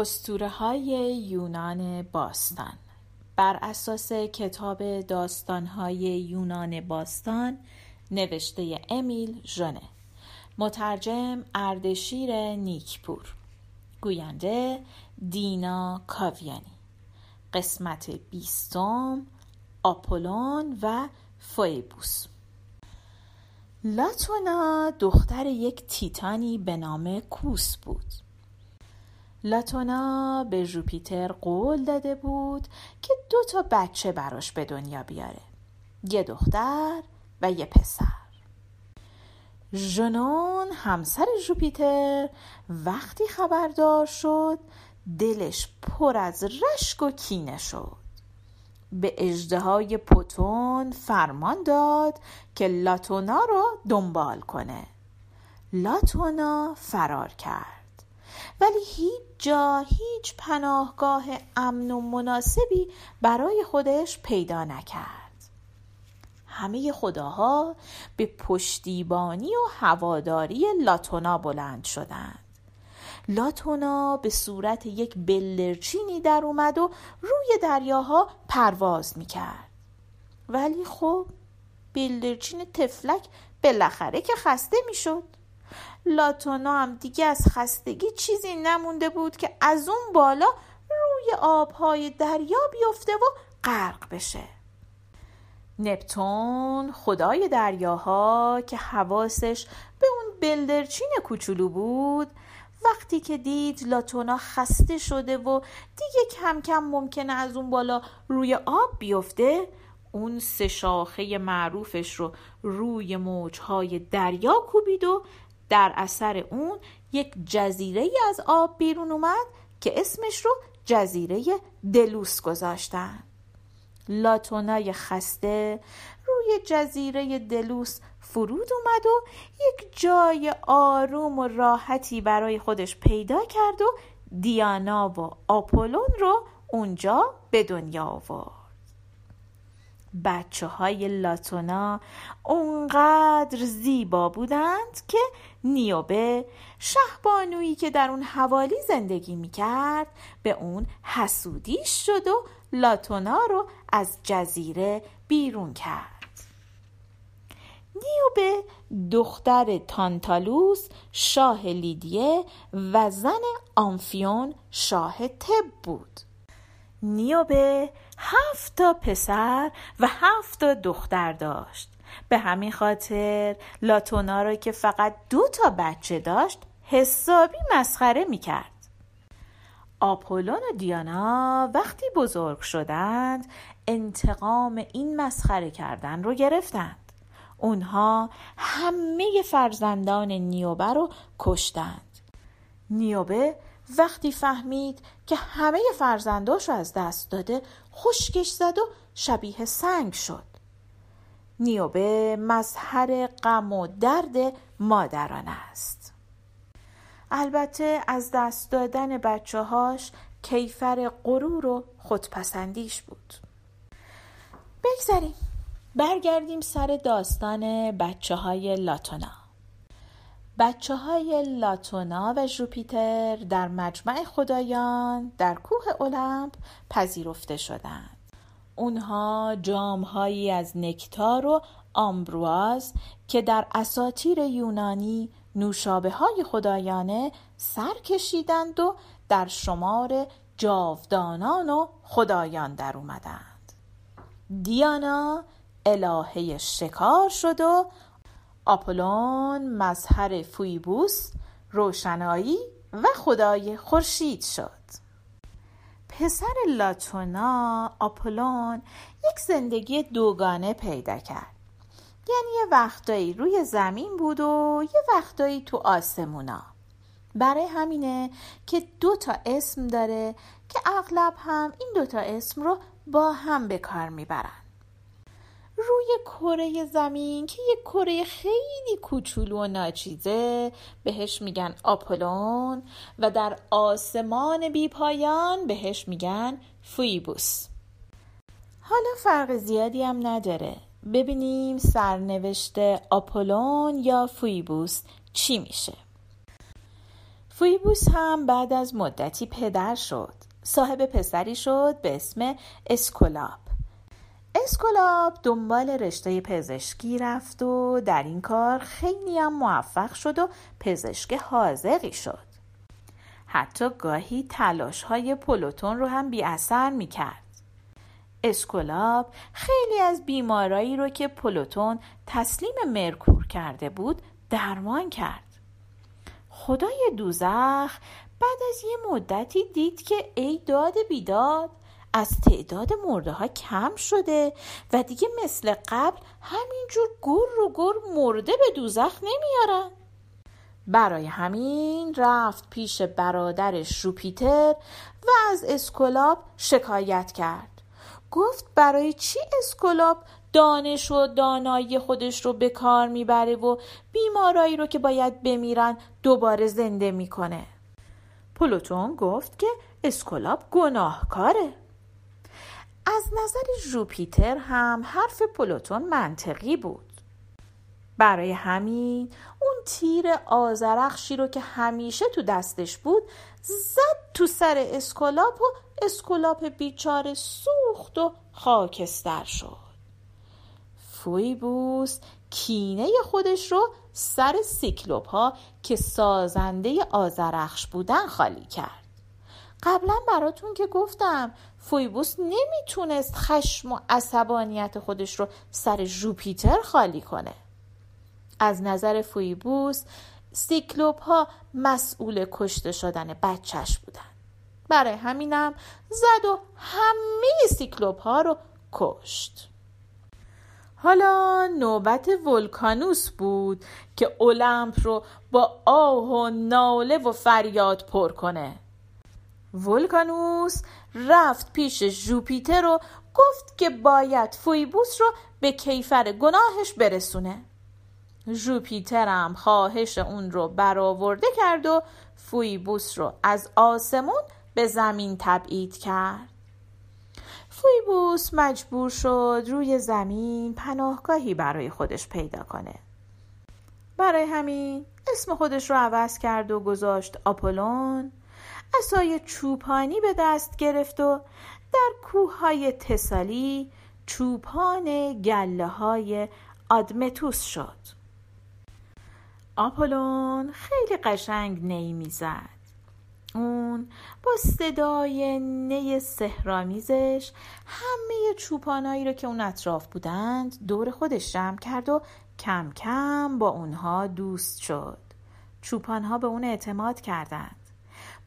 اسطوره های یونان باستان. بر اساس کتاب داستان های یونان باستان نوشته امیل ژنه مترجم اردشیر نیکپور. گوینده دینا کاویانی. قسمت بیستم آپولون و فویبوس. لاتونا دختر یک تیتانی به نام کوس بود. لاتونا به ژوپیتر قول داده بود که دو تا بچه براش به دنیا بیاره. یه دختر و یه پسر. ژنون همسر ژوپیتر وقتی خبردار شد دلش پر از رشک و کینه شد. به اژدهای پوتون فرمان داد که لاتونا رو دنبال کنه. لاتونا فرار کرد. ولی هیچ جا هیچ پناهگاه امن و مناسبی برای خودش پیدا نکرد. همه خداها به پشتیبانی و هواداری لاتونا بلند شدند. لاتونا به صورت یک بلدرچینی در اومد و روی دریاها پرواز می‌کرد. ولی خب بلدرچین تفلک بالاخره که خسته می‌شد. لاتونا هم دیگه از خستگی چیزی نمونده بود که از اون بالا روی آبهای دریا بیفته و غرق بشه. نپتون خدای دریاها که حواسش به اون بلدرچین کوچولو بود وقتی که دید لاتونا خسته شده و دیگه کم کم ممکنه از اون بالا روی آب بیفته اون سه شاخه معروفش رو روی موجهای دریا کوبید و در اثر اون یک جزیره ای از آب بیرون اومد که اسمش رو جزیره دلوس گذاشتن. لاتونای خسته روی جزیره دلوس فرود اومد و یک جای آروم و راحتی برای خودش پیدا کرد و دیانا و آپولون رو اونجا به دنیا آورد. بچه های لاتونا اونقدر زیبا بودند که نیوبه شهبانویی که در اون حوالی زندگی می‌کرد به اون حسودیش شد و لاتونا رو از جزیره بیرون کرد. نیوبه دختر تانتالوس شاه لیدیه و زن آنفیون شاه تب بود. نیوبه هفت تا پسر و هفت تا دختر داشت. به همین خاطر لاتونا را که فقط دو تا بچه داشت حسابی مسخره می‌کرد. آپولون و دیانا وقتی بزرگ شدند انتقام این مسخره کردن رو گرفتند. اونها همه فرزندان نیوبه رو کشتند. نیوبه وقتی فهمید که همه فرزنداش از دست داده خشکش زد و شبیه سنگ شد. نیوبه مظهر غم و درد مادران است. البته از دست دادن بچه هاش کیفر غرور و خودپسندیش بود. بگذاریم برگردیم سر داستان بچه های لاتونا. بچه های لاتونا و ژوپیتر در مجمع خدایان در کوه المپ پذیرفته شدند. اونها جامهایی از نکتار و آمبرواز که در اساتیر یونانی نوشابه های خدایانه سر کشیدند و در شمار جاودانان و خدایان در اومدند. دیانا الهه شکار شد و آپولون مظهر فویبوس روشنایی و خدای خورشید شد. پسر لاتونا آپولون یک زندگی دوگانه پیدا کرد. یعنی یه وقتایی روی زمین بود و یه وقتایی تو آسمونا. برای همینه که دو تا اسم داره که اغلب هم این دو تا اسم رو با هم به کار می‌برن. روی کره زمین که یک کره خیلی کوچولو و ناچیزه بهش میگن آپولون و در آسمان بی پایان بهش میگن فویبوس. حالا فرق زیادی هم نداره. ببینیم سرنوشت آپولون یا فویبوس چی میشه. فویبوس هم بعد از مدتی پدر شد. صاحب پسری شد به اسم اسکولاب اسکولاب دنبال رشته پزشکی رفت و در این کار خیلی هم موفق شد و پزشک حاذقی شد حتی گاهی تلاش های پلوتون رو هم بی اثر می کرد. اسکولاب خیلی از بیمارایی رو که پلوتون تسلیم مرکور کرده بود درمان کرد. خدای دوزخ بعد از یه مدتی دید که ای داد بیداد از تعداد مرده ها کم شده و دیگه مثل قبل همینجور گر و گر مرده به دوزخ نمیارن. برای همین رفت پیش برادرش روپیتر و از اسکولاب شکایت کرد. گفت برای چی اسکولاب دانش و دانایی خودش رو به کار می‌بره و بیمارایی رو که باید بمیرن دوباره زنده می‌کنه؟ پلوتون گفت که اسکولاب گناهکاره. از نظر جوپیتر هم حرف پلوتون منطقی بود. برای همین اون تیر آذرخشی رو که همیشه تو دستش بود زد تو سر اسکولاب و اسکولاب بیچاره سوخت و خاکستر شد. فویبوس کینه خودش رو سر سیکلوپ ها که سازنده آذرخش بودن خالی کرد. قبلا براتون که گفتم فویبوس نمی‌تونست خشم و عصبانیت خودش رو سر جوپیتر خالی کنه. از نظر فویبوس سیکلوپ ها مسئول کشته شدن بچهش بودن. برای همینم زد و همه سیکلوپ ها رو کشت. حالا نوبت ولکانوس بود که اولمپ رو با آه و ناله و فریاد پر کنه. ولکانوس رفت پیش جوپیتر و گفت که باید فویبوس رو به کیفر گناهش برسونه. جوپیترم خواهش اون رو برآورده کرد و فویبوس رو از آسمون به زمین تبعید کرد. فویبوس مجبور شد روی زمین پناهگاهی برای خودش پیدا کنه. برای همین اسم خودش رو عوض کرد و گذاشت آپولون اسای چوپانی به دست گرفت و در کوههای تسالی چوپان گله های آدمتوس شد. آپولون خیلی قشنگ نی می‌زد. اون با صدای نی سهرامیزش همه چوپانایی رو که اون اطراف بودند دور خودش جمع کرد و کم کم با اونها دوست شد. چوپانها به اون اعتماد کردند.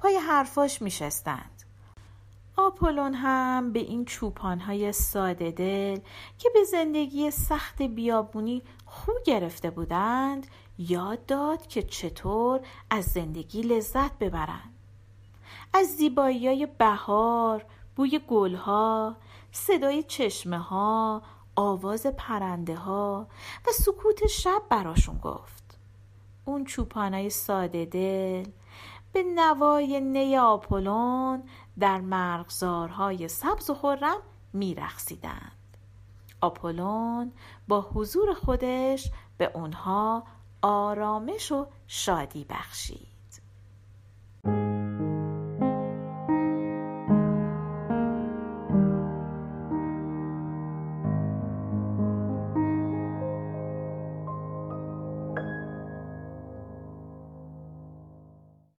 پای حرفاش میشستند. آپولون هم به این چوپانهای ساده دل که به زندگی سخت بیابونی خو گرفته بودند یاد داد که چطور از زندگی لذت ببرند. از زیبایی های بهار بوی گلها صدای چشمه ها آواز پرنده ها و سکوت شب براشون گفت. اون چوپانای ساده دل به نوای نی آپولون در مرغزارهای سبز و خورم میرقصیدند. آپولون با حضور خودش به اونها آرامش و شادی بخشید.